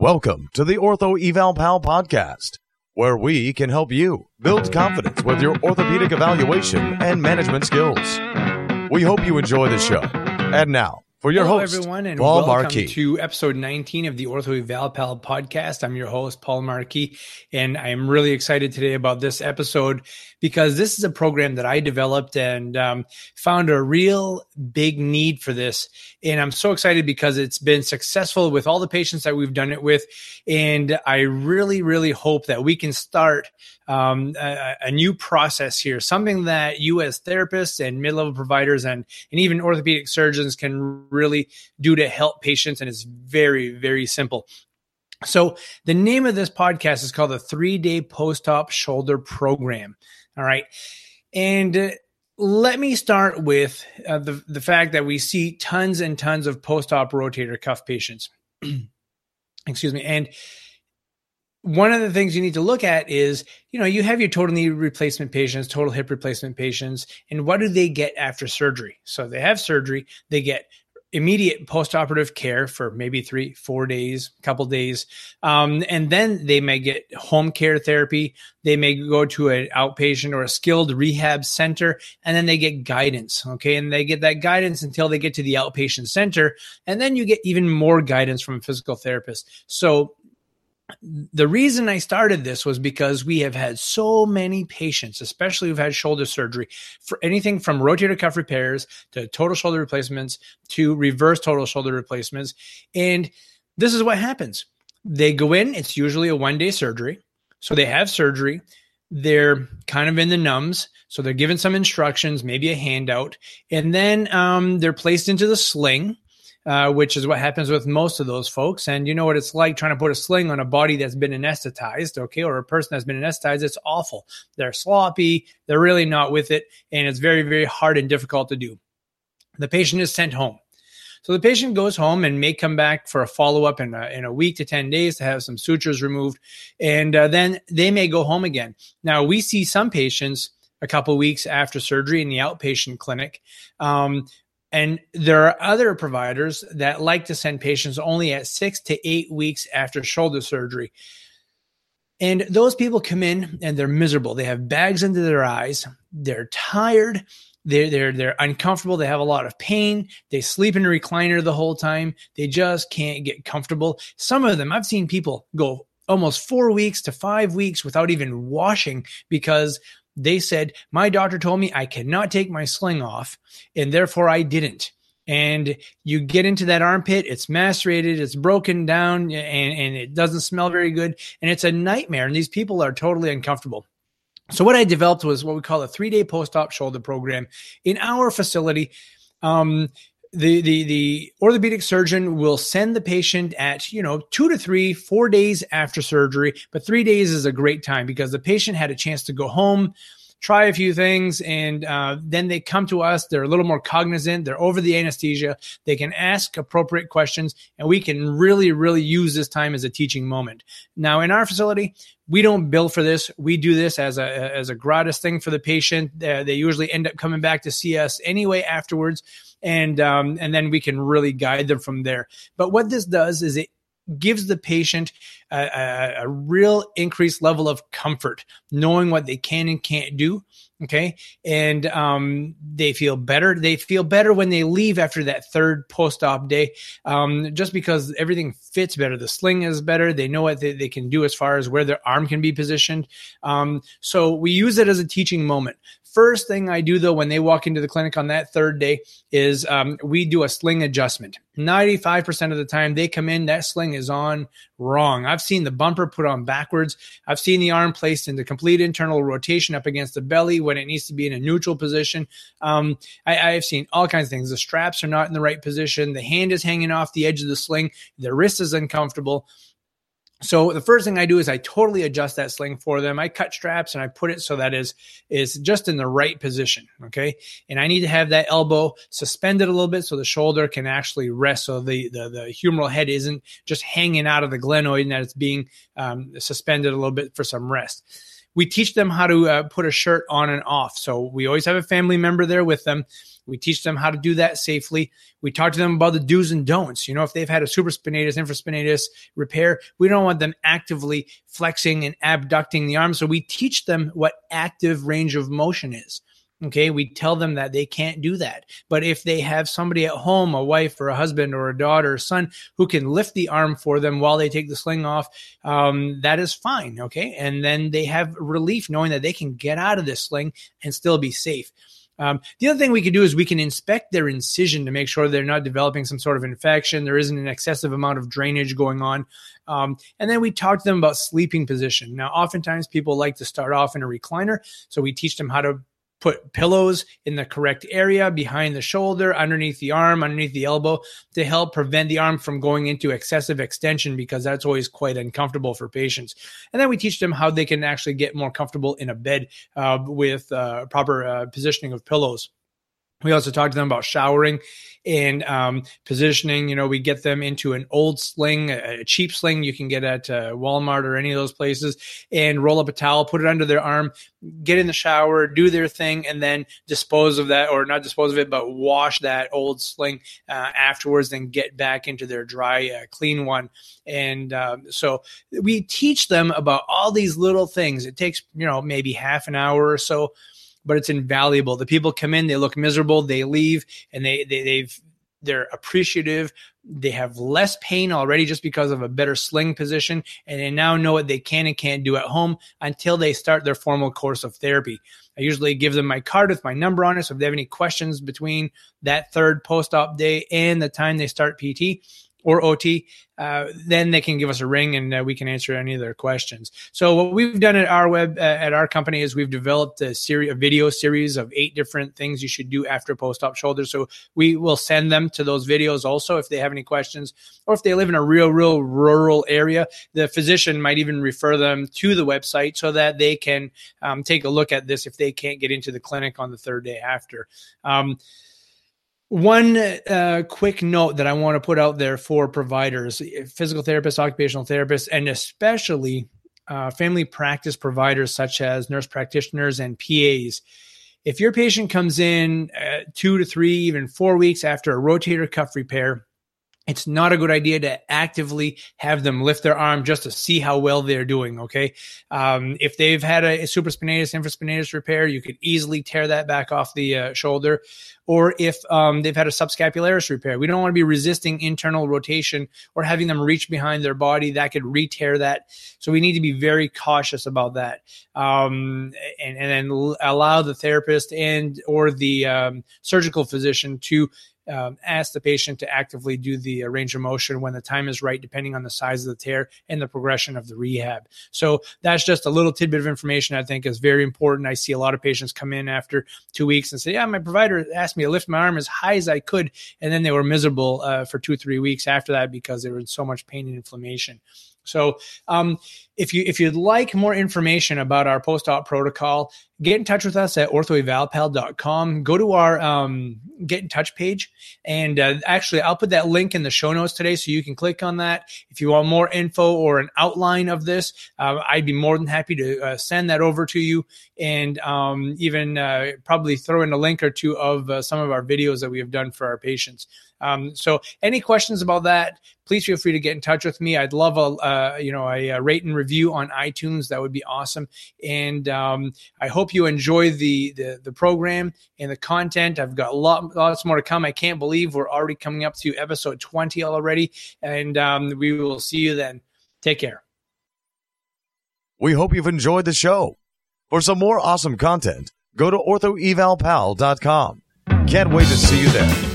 Welcome to the Ortho Eval Pal podcast, where we can help you build confidence with your orthopedic evaluation and management skills. We hope you enjoy the show. And now, for your Hello, host, everyone, and Paul welcome Marquis. to episode 19 of the Ortho Eval Pal podcast. I'm your host, Paul Markey, and I am really excited today about this episode because this is a program that I developed and um, found a real big need for this. And I'm so excited because it's been successful with all the patients that we've done it with. And I really, really hope that we can start um, a, a new process here, something that you as therapists and mid-level providers and, and even orthopedic surgeons can really do to help patients. And it's very, very simple. So the name of this podcast is called the three day post-op shoulder program. All right. And uh, let me start with uh, the, the fact that we see tons and tons of post-op rotator cuff patients. Excuse me. And one of the things you need to look at is, you know, you have your total knee replacement patients, total hip replacement patients, and what do they get after surgery? So they have surgery, they get immediate post-operative care for maybe three, four days, couple days, um, and then they may get home care therapy. They may go to an outpatient or a skilled rehab center, and then they get guidance. Okay, and they get that guidance until they get to the outpatient center, and then you get even more guidance from a physical therapist. So the reason I started this was because we have had so many patients, especially who've had shoulder surgery, for anything from rotator cuff repairs to total shoulder replacements to reverse total shoulder replacements. And this is what happens they go in, it's usually a one day surgery. So they have surgery, they're kind of in the numbs. So they're given some instructions, maybe a handout, and then um, they're placed into the sling uh, which is what happens with most of those folks. And you know what it's like trying to put a sling on a body that's been anesthetized, okay, or a person that's been anesthetized. It's awful. They're sloppy. They're really not with it. And it's very, very hard and difficult to do. The patient is sent home. So the patient goes home and may come back for a follow up in a, in a week to 10 days to have some sutures removed. And uh, then they may go home again. Now, we see some patients a couple weeks after surgery in the outpatient clinic. Um, and there are other providers that like to send patients only at six to eight weeks after shoulder surgery. And those people come in and they're miserable. They have bags under their eyes. They're tired. They're, they're, they're uncomfortable. They have a lot of pain. They sleep in a recliner the whole time. They just can't get comfortable. Some of them, I've seen people go almost four weeks to five weeks without even washing because they said, My doctor told me I cannot take my sling off, and therefore I didn't. And you get into that armpit, it's macerated, it's broken down, and, and it doesn't smell very good. And it's a nightmare. And these people are totally uncomfortable. So, what I developed was what we call a three day post op shoulder program in our facility. Um, the the the orthopedic surgeon will send the patient at you know two to three four days after surgery but three days is a great time because the patient had a chance to go home try a few things and uh, then they come to us. They're a little more cognizant. They're over the anesthesia. They can ask appropriate questions and we can really really use this time as a teaching moment. Now in our facility we don't bill for this. We do this as a as a gratis thing for the patient. Uh, they usually end up coming back to see us anyway afterwards and um, and then we can really guide them from there. But what this does is it gives the patient a, a, a, real increased level of comfort, knowing what they can and can't do. Okay, and um, they feel better. They feel better when they leave after that third post-op day, um, just because everything fits better. The sling is better. They know what they, they can do as far as where their arm can be positioned. Um, so we use it as a teaching moment. First thing I do though when they walk into the clinic on that third day is um, we do a sling adjustment. 95% of the time they come in, that sling is on wrong. I've seen the bumper put on backwards. I've seen the arm placed into complete internal rotation up against the belly when it needs to be in a neutral position. Um, I, have seen all kinds of things. The straps are not in the right position. The hand is hanging off the edge of the sling. The wrist is uncomfortable. So the first thing I do is I totally adjust that sling for them. I cut straps and I put it so that is is just in the right position. Okay, and I need to have that elbow suspended a little bit so the shoulder can actually rest, so the the, the humeral head isn't just hanging out of the glenoid and that it's being um, suspended a little bit for some rest. We teach them how to uh, put a shirt on and off. So we always have a family member there with them. We teach them how to do that safely. We talk to them about the do's and don'ts. You know, if they've had a supraspinatus, infraspinatus repair, we don't want them actively flexing and abducting the arm. So we teach them what active range of motion is. Okay, we tell them that they can't do that. But if they have somebody at home, a wife or a husband or a daughter or son who can lift the arm for them while they take the sling off, um, that is fine. Okay, and then they have relief knowing that they can get out of this sling and still be safe. Um, the other thing we can do is we can inspect their incision to make sure they're not developing some sort of infection. There isn't an excessive amount of drainage going on. Um, and then we talk to them about sleeping position. Now, oftentimes people like to start off in a recliner. So we teach them how to put pillows in the correct area behind the shoulder, underneath the arm, underneath the elbow to help prevent the arm from going into excessive extension because that's always quite uncomfortable for patients. And then we teach them how they can actually get more comfortable in a bed uh, with uh, proper uh, positioning of pillows. We also talk to them about showering and um, positioning. You know, we get them into an old sling, a, cheap sling you can get at uh, Walmart or any of those places, and roll up a towel, put it under their arm, get in the shower, do their thing, and then dispose of that, or not dispose of it, but wash that old sling uh, afterwards, then get back into their dry, uh, clean one. And um, so we teach them about all these little things. It takes, you know, maybe half an hour or so but it's invaluable. The people come in, they look miserable, they leave, and they, they they've they're appreciative. They have less pain already just because of a better sling position, and they now know what they can and can't do at home until they start their formal course of therapy. I usually give them my card with my number on it. So if they have any questions between that third post op day and the time they start PT, or OT, uh, then they can give us a ring and uh, we can answer any of their questions. So what we've done at our web uh, at our company is we've developed a series, a video series of eight different things you should do after post-op shoulder. So we will send them to those videos also if they have any questions, or if they live in a real, real rural area, the physician might even refer them to the website so that they can um, take a look at this if they can't get into the clinic on the third day after. Um, one uh, quick note that I want to put out there for providers, physical therapists, occupational therapists, and especially uh, family practice providers such as nurse practitioners and PAs. If your patient comes in uh, two to three, even four weeks after a rotator cuff repair, it's not a good idea to actively have them lift their arm just to see how well they're doing. Okay. Um, if they've had a, a supraspinatus, infraspinatus repair, you could easily tear that back off the uh, shoulder. Or if um, they've had a subscapularis repair, we don't want to be resisting internal rotation or having them reach behind their body. That could re tear that. So we need to be very cautious about that. Um, and, and then allow the therapist and or the um, surgical physician to um, ask the patient to actively do the uh, range of motion when the time is right, depending on the size of the tear and the progression of the rehab. So that's just a little tidbit of information I think is very important. I see a lot of patients come in after two weeks and say, "Yeah, my provider asked me to lift my arm as high as I could," and then they were miserable uh, for two, three weeks after that because there was so much pain and inflammation. So, um, if you if you'd like more information about our post-op protocol, get in touch with us at orthoevalpal.com. Go to our um, get in touch page, and uh, actually, I'll put that link in the show notes today, so you can click on that. If you want more info or an outline of this, uh, I'd be more than happy to uh, send that over to you, and um, even uh, probably throw in a link or two of uh, some of our videos that we have done for our patients. Um, so, any questions about that? Please feel free to get in touch with me. I'd love a uh, you know a, a rate and review on iTunes. That would be awesome. And um, I hope you enjoy the, the, the program and the content. I've got lot lots more to come. I can't believe we're already coming up to episode 20 already. And um, we will see you then. Take care. We hope you've enjoyed the show. For some more awesome content, go to orthoevalpal.com. Can't wait to see you there.